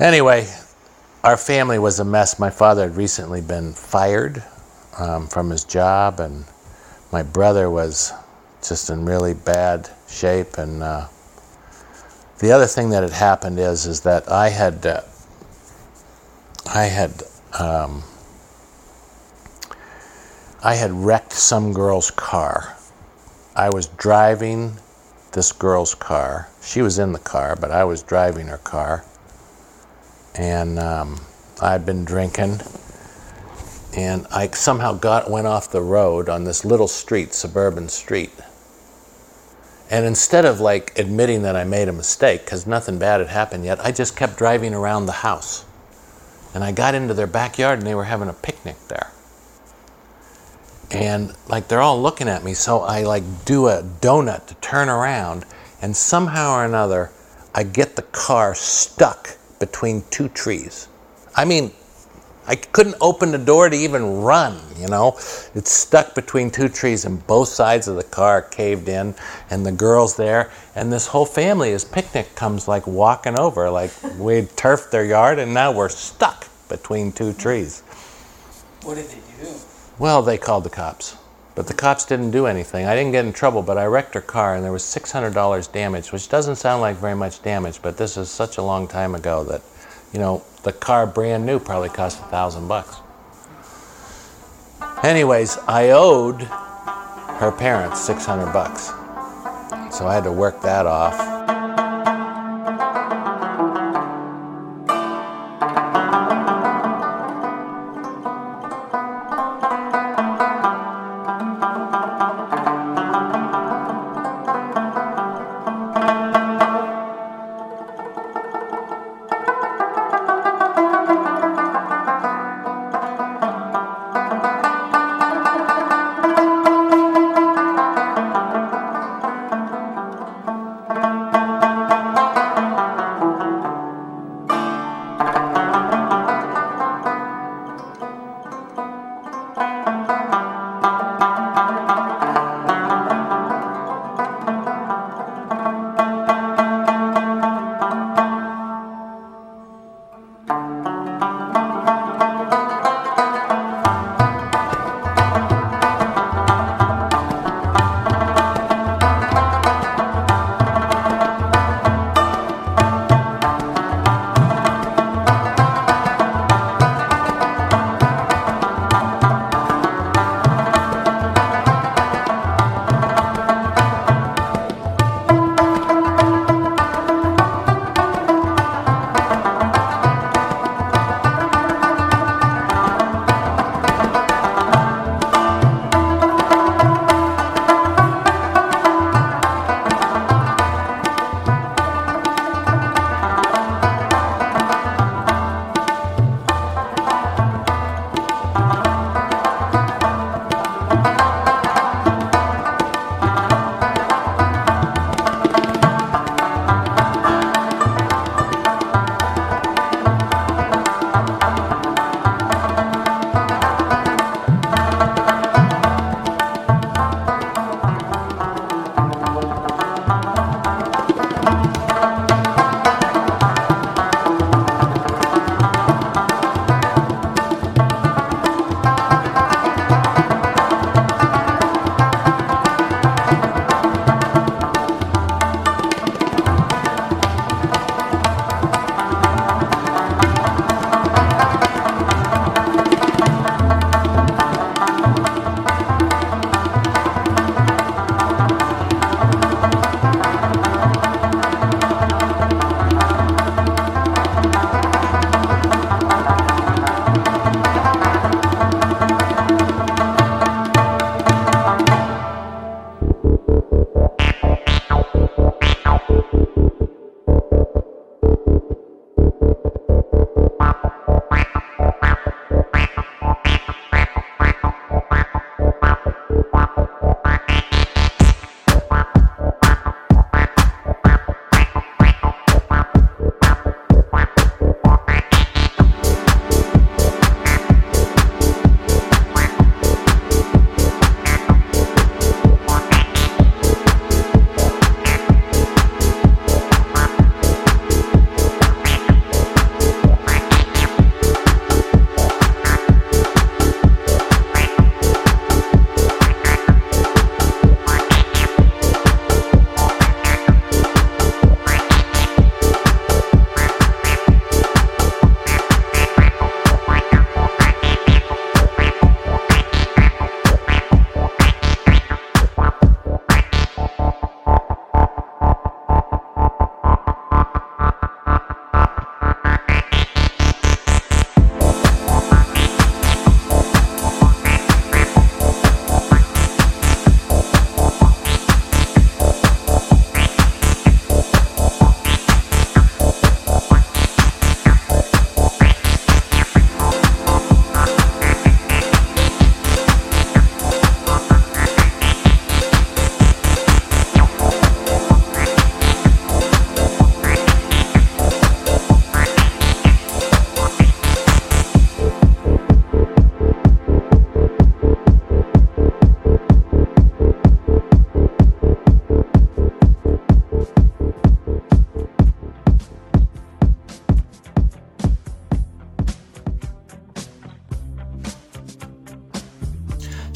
Anyway, our family was a mess. My father had recently been fired um, from his job, and my brother was just in really bad shape. And uh, the other thing that had happened is is that I had uh, I had um, I had wrecked some girl's car. I was driving this girl's car. She was in the car, but I was driving her car. And um, I'd been drinking. And I somehow got went off the road on this little street, suburban street. And instead of like admitting that I made a mistake, because nothing bad had happened yet, I just kept driving around the house. And I got into their backyard and they were having a picnic there. And like they're all looking at me, so I like do a donut to turn around, and somehow or another, I get the car stuck between two trees. I mean, I couldn't open the door to even run, you know. It's stuck between two trees and both sides of the car caved in and the girl's there and this whole family, as picnic comes like walking over, like we turfed their yard and now we're stuck between two trees. What did they do? Well, they called the cops. But the cops didn't do anything. I didn't get in trouble, but I wrecked her car and there was $600 damage, which doesn't sound like very much damage, but this is such a long time ago that, you know, the car brand new probably cost a thousand bucks. Anyways, I owed her parents 600 bucks. So I had to work that off.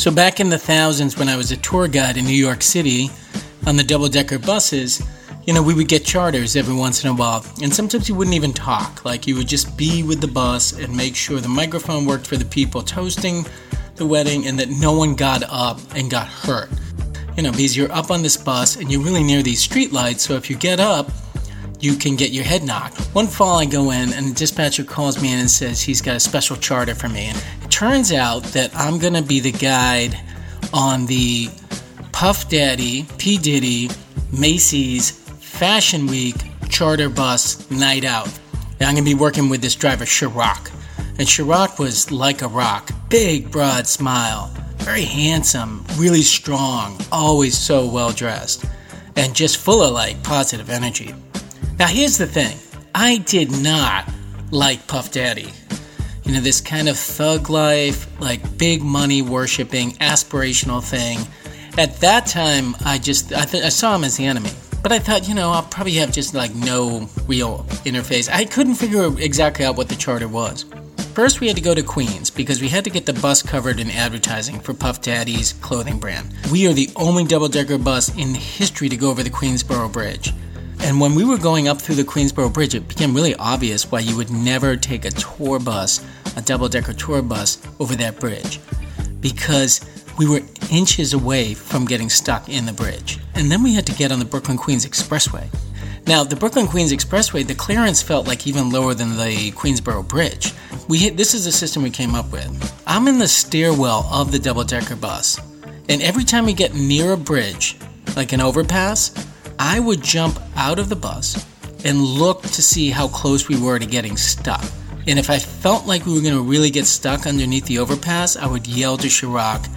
So back in the thousands, when I was a tour guide in New York City on the double decker buses, you know, we would get charters every once in a while, and sometimes you wouldn't even talk. Like you would just be with the bus and make sure the microphone worked for the people toasting the wedding and that no one got up and got hurt. You know, because you're up on this bus and you're really near these streetlights, so if you get up, you can get your head knocked. One fall, I go in and the dispatcher calls me in and says he's got a special charter for me. And turns out that I'm going to be the guide on the Puff Daddy, P. Diddy, Macy's Fashion Week charter bus night out. And I'm going to be working with this driver, Chirac. And Chirac was like a rock big, broad smile, very handsome, really strong, always so well dressed, and just full of like positive energy. Now, here's the thing I did not like Puff Daddy. You know, this kind of thug life, like big money worshiping, aspirational thing. At that time, I just I, th- I saw him as the enemy. But I thought, you know, I'll probably have just like no real interface. I couldn't figure exactly out what the charter was. First, we had to go to Queens because we had to get the bus covered in advertising for Puff Daddy's clothing brand. We are the only double decker bus in history to go over the Queensboro Bridge. And when we were going up through the Queensboro Bridge, it became really obvious why you would never take a tour bus, a double decker tour bus, over that bridge. Because we were inches away from getting stuck in the bridge. And then we had to get on the Brooklyn Queens Expressway. Now, the Brooklyn Queens Expressway, the clearance felt like even lower than the Queensboro Bridge. We hit, this is the system we came up with. I'm in the stairwell of the double decker bus, and every time we get near a bridge, like an overpass, I would jump out of the bus and look to see how close we were to getting stuck. And if I felt like we were going to really get stuck underneath the overpass, I would yell to Chirac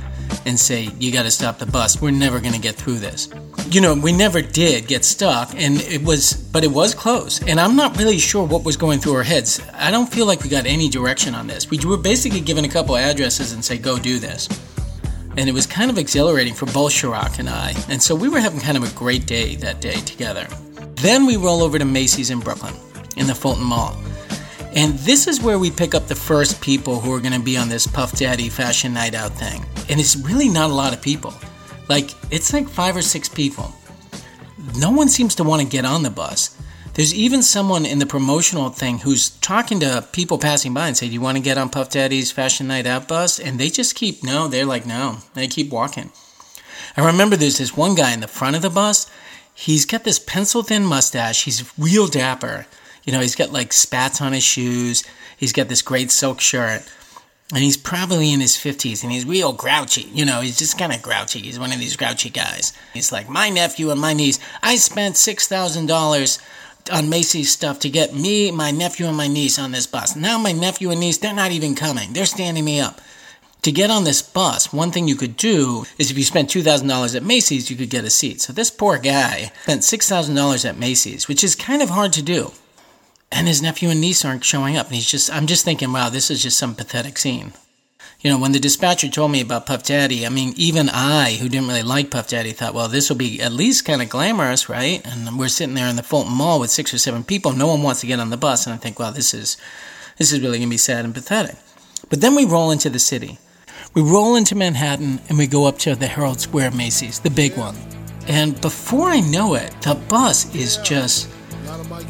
and say, You got to stop the bus. We're never going to get through this. You know, we never did get stuck, and it was, but it was close. And I'm not really sure what was going through our heads. I don't feel like we got any direction on this. We were basically given a couple addresses and say, Go do this and it was kind of exhilarating for both Chirac and I, and so we were having kind of a great day that day together. Then we roll over to Macy's in Brooklyn, in the Fulton Mall. And this is where we pick up the first people who are going to be on this Puff Daddy fashion night out thing. And it's really not a lot of people. Like, it's like five or six people. No one seems to want to get on the bus. There's even someone in the promotional thing who's talking to people passing by and say, Do you want to get on Puff Daddy's Fashion Night Out bus? And they just keep, no, they're like, no. They keep walking. I remember there's this one guy in the front of the bus. He's got this pencil thin mustache. He's real dapper. You know, he's got like spats on his shoes. He's got this great silk shirt. And he's probably in his 50s and he's real grouchy. You know, he's just kind of grouchy. He's one of these grouchy guys. He's like, My nephew and my niece, I spent $6,000 on Macy's stuff to get me, my nephew, and my niece on this bus. Now my nephew and niece, they're not even coming. They're standing me up. To get on this bus, one thing you could do is if you spent $2,000 at Macy's, you could get a seat. So this poor guy spent $6,000 at Macy's, which is kind of hard to do. And his nephew and niece aren't showing up. And he's just, I'm just thinking, wow, this is just some pathetic scene. You know, when the dispatcher told me about Puff Daddy, I mean, even I, who didn't really like Puff Daddy, thought, well, this will be at least kind of glamorous, right? And we're sitting there in the Fulton Mall with six or seven people. No one wants to get on the bus. And I think, well, this is, this is really going to be sad and pathetic. But then we roll into the city. We roll into Manhattan and we go up to the Herald Square Macy's, the big one. And before I know it, the bus is just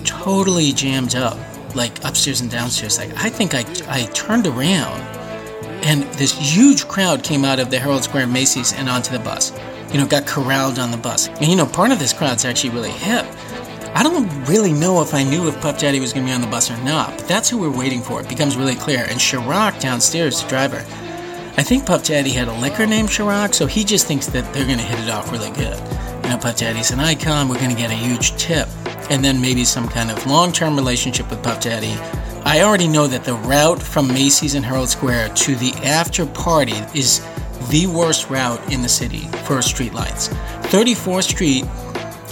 totally jammed up, like upstairs and downstairs. Like I think I, I turned around and this huge crowd came out of the Herald Square Macy's and onto the bus. You know, got corralled on the bus. And you know, part of this crowd's actually really hip. I don't really know if I knew if Puff Daddy was going to be on the bus or not, but that's who we're waiting for. It becomes really clear. And Chirac downstairs, the driver, I think Puff Daddy had a liquor named Ciroc, so he just thinks that they're going to hit it off really good. You know, Puff Daddy's an icon, we're going to get a huge tip, and then maybe some kind of long term relationship with Puff Daddy I already know that the route from Macy's and Herald Square to the after party is the worst route in the city for streetlights. 34th Street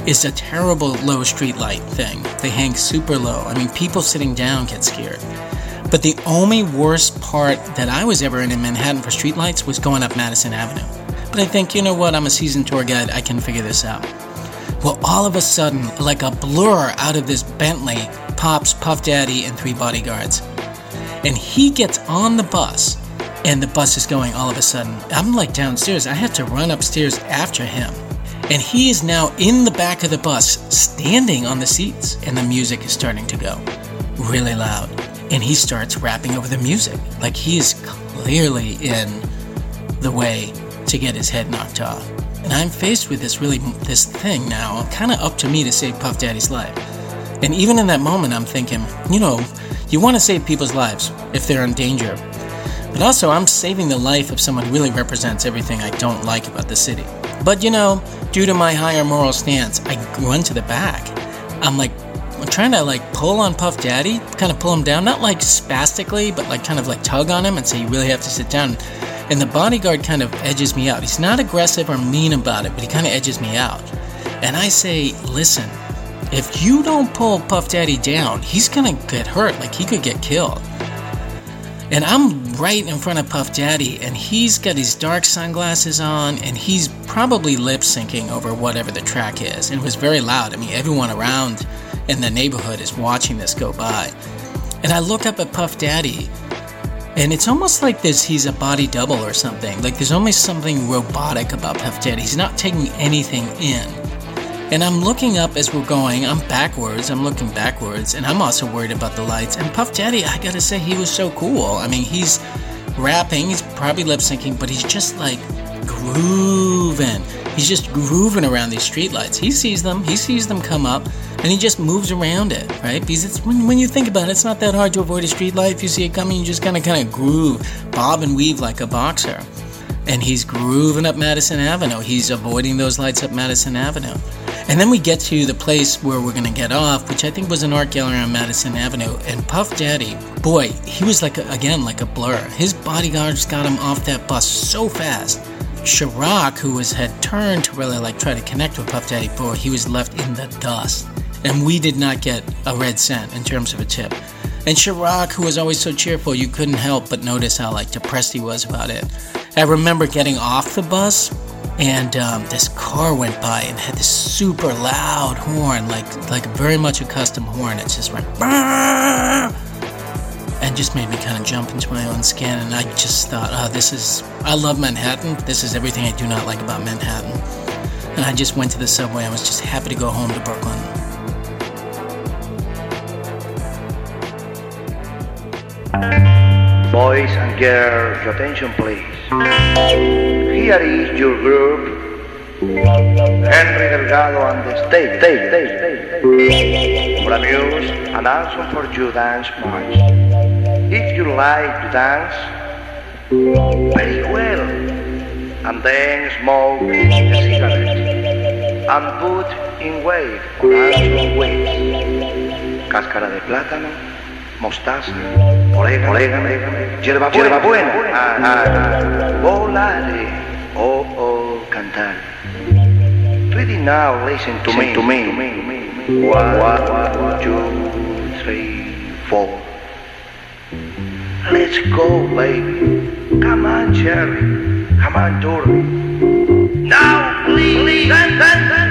is a terrible low streetlight thing. They hang super low. I mean, people sitting down get scared. But the only worst part that I was ever in in Manhattan for streetlights was going up Madison Avenue. But I think, you know what, I'm a seasoned tour guide, I can figure this out. Well, all of a sudden, like a blur out of this Bentley, pops Puff Daddy and three bodyguards. And he gets on the bus and the bus is going all of a sudden. I'm like downstairs. I have to run upstairs after him. And he is now in the back of the bus, standing on the seats, and the music is starting to go really loud. And he starts rapping over the music. Like he is clearly in the way to get his head knocked off. And I'm faced with this really this thing now, kind of up to me to save Puff Daddy's life. And even in that moment, I'm thinking, you know, you want to save people's lives if they're in danger. But also, I'm saving the life of someone who really represents everything I don't like about the city. But you know, due to my higher moral stance, I run to the back. I'm like, I'm trying to like pull on Puff Daddy, kind of pull him down, not like spastically, but like kind of like tug on him and say, you really have to sit down. And the bodyguard kind of edges me out. He's not aggressive or mean about it, but he kind of edges me out. And I say, listen, if you don't pull Puff Daddy down, he's gonna get hurt. Like he could get killed. And I'm right in front of Puff Daddy, and he's got his dark sunglasses on, and he's probably lip syncing over whatever the track is. And it was very loud. I mean, everyone around in the neighborhood is watching this go by. And I look up at Puff Daddy, and it's almost like this he's a body double or something. Like there's almost something robotic about Puff Daddy. He's not taking anything in. And I'm looking up as we're going. I'm backwards. I'm looking backwards. And I'm also worried about the lights. And Puff Daddy, I gotta say, he was so cool. I mean, he's rapping, he's probably lip syncing, but he's just like grooving. He's just grooving around these streetlights. He sees them, he sees them come up, and he just moves around it, right? Because it's when, when you think about it, it's not that hard to avoid a street light. If you see it coming, you just kind of kind of groove, bob and weave like a boxer. And he's grooving up Madison Avenue. He's avoiding those lights up Madison Avenue. And then we get to the place where we're gonna get off, which I think was an art gallery on Madison Avenue. And Puff Daddy, boy, he was like a, again like a blur. His bodyguards got him off that bus so fast. Chirac, who was had turned to really like try to connect with Puff Daddy, boy, he was left in the dust. And we did not get a red cent in terms of a tip. And Chirac, who was always so cheerful, you couldn't help but notice how like depressed he was about it. I remember getting off the bus and um, this car went by and had this super loud horn, like like very much a custom horn. It just went and just made me kind of jump into my own skin. And I just thought, oh, this is I love Manhattan. This is everything I do not like about Manhattan. And I just went to the subway. I was just happy to go home to Brooklyn. Boys and girls, your attention please. Here is your group, Henry Delgado and the stage, stage, stage. For amuse and also for you dance march. If you like to dance, very well. And then smoke a cigarette. And put in wave or also wave. Cáscara de plátano, mostaza, orégano, orégano hierba, hierba buena, ah, ah, ah. volare, oh, oh, cantar. Ready now, listen to me, to me, to me. One, one, two, three, four. Let's go, baby. Come on, Cherry. Come on, Dory. Now, please, please, dance, dance.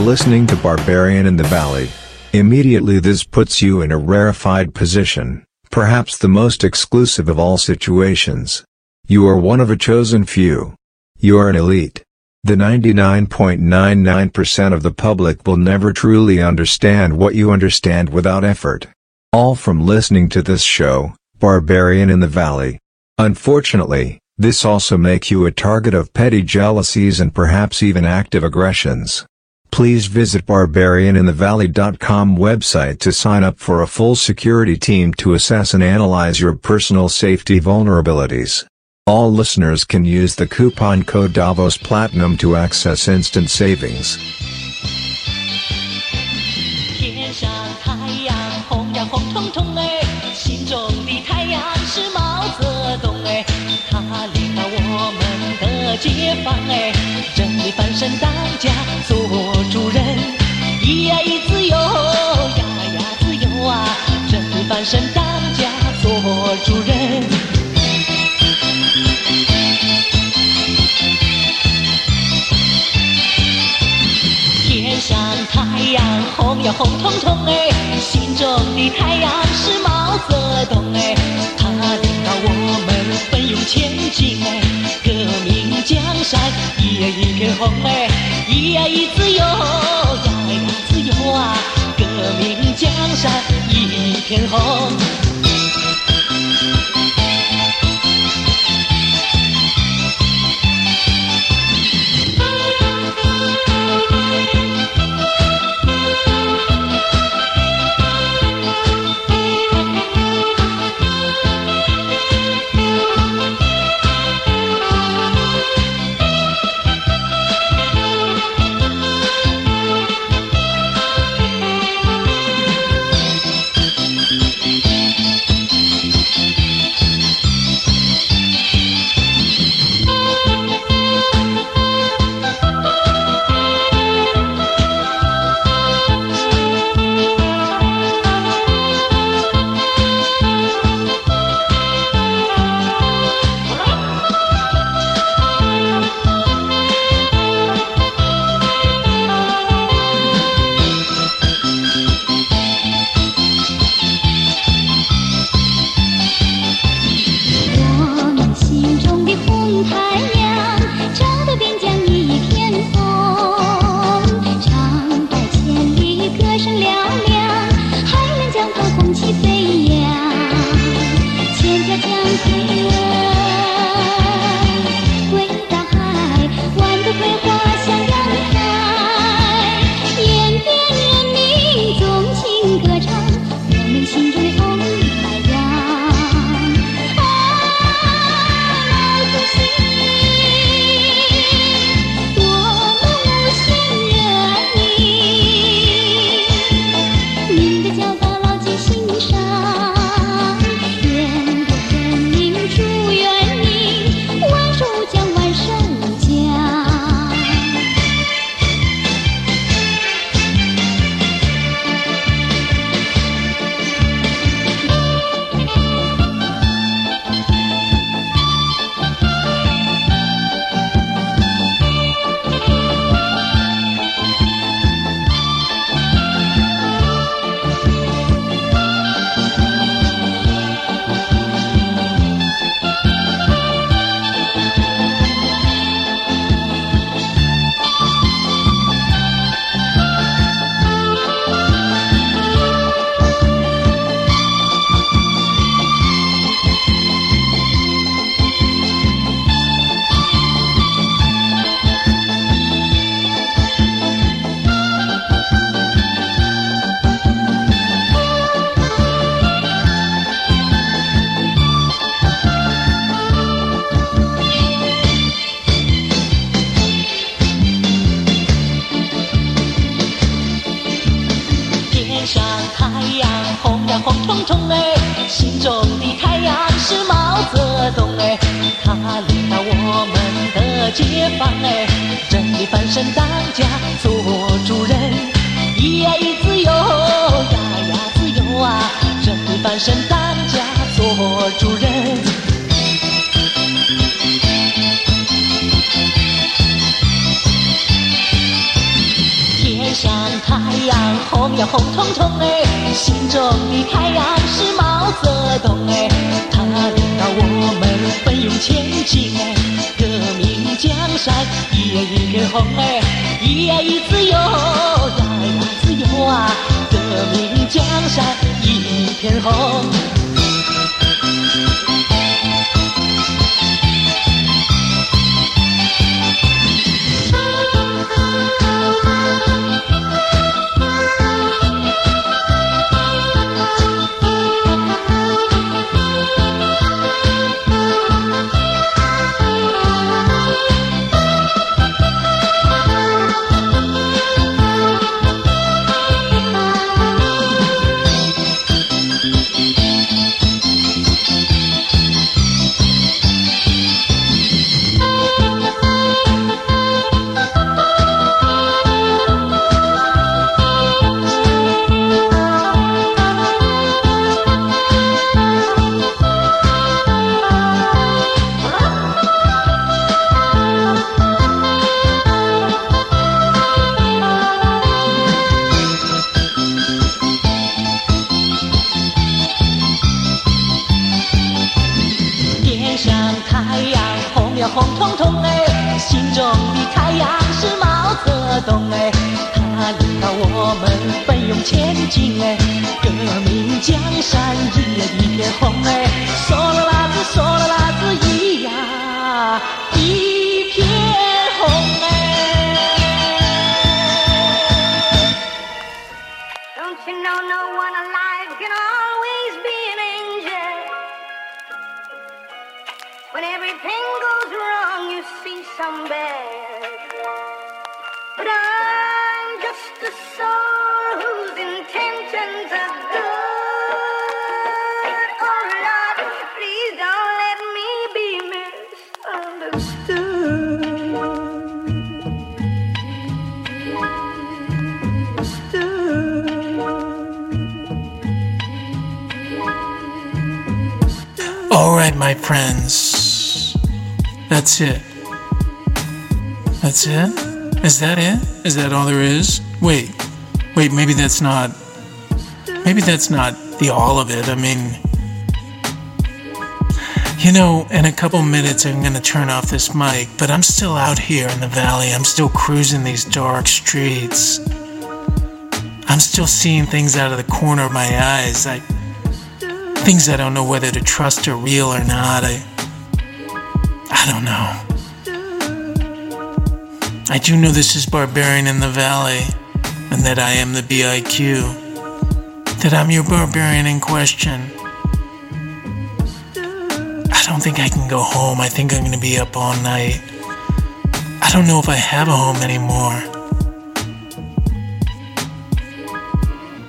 Listening to Barbarian in the Valley. Immediately this puts you in a rarefied position, perhaps the most exclusive of all situations. You are one of a chosen few. You are an elite. The 99.99% of the public will never truly understand what you understand without effort. All from listening to this show, Barbarian in the Valley. Unfortunately, this also make you a target of petty jealousies and perhaps even active aggressions Please visit barbarianinthevalley.com website to sign up for a full security team to assess and analyze your personal safety vulnerabilities. All listeners can use the coupon code Davos Platinum to access instant savings. 天上太阳红呀红彤彤哎，心中的太阳是毛泽东哎，他领导我们的解放哎，真理翻身当 家做主人，咿呀咿自由呀呀自由啊，真翻身当家做主人。天上太阳红呀红彤彤哎，心中的太阳是毛泽东哎，他领导我们奋勇前进哎，革命江山一呀一片红哎，呀一自由呀呀自由啊，革命江山一片红。心中的太阳是毛泽东哎，他领导我们的解放哎，真理翻身当家做主人，咿呀咿自由呀呀自由啊，真理翻身当家做主人。像太阳红呀红彤彤哎，心中的太阳是毛泽东哎，他领导我们奋勇前进哎，革命江山一呀一片红哎，一呀一自由呀呀自由啊，革命江山一片红。前进哎，革命江山一片红哎。My friends. That's it. That's it? Is that it? Is that all there is? Wait, wait, maybe that's not. Maybe that's not the all of it. I mean, you know, in a couple minutes I'm gonna turn off this mic, but I'm still out here in the valley. I'm still cruising these dark streets. I'm still seeing things out of the corner of my eyes. I Things I don't know whether to trust are real or not. I. I don't know. I do know this is Barbarian in the Valley, and that I am the BIQ. That I'm your barbarian in question. I don't think I can go home. I think I'm gonna be up all night. I don't know if I have a home anymore.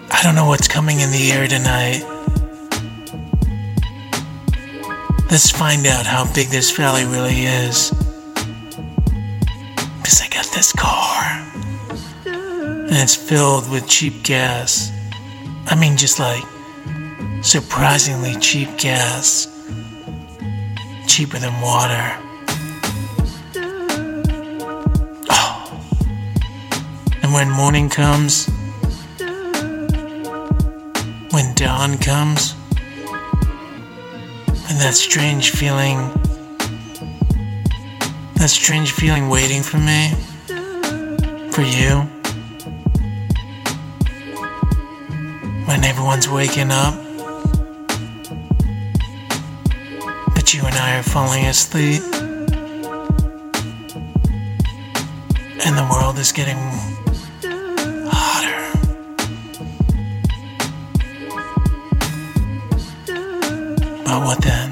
I don't know what's coming in the air tonight. Let's find out how big this valley really is. Because I got this car. And it's filled with cheap gas. I mean, just like surprisingly cheap gas. Cheaper than water. Oh. And when morning comes, when dawn comes, and that strange feeling, that strange feeling waiting for me, for you. When everyone's waking up, but you and I are falling asleep, and the world is getting But what then?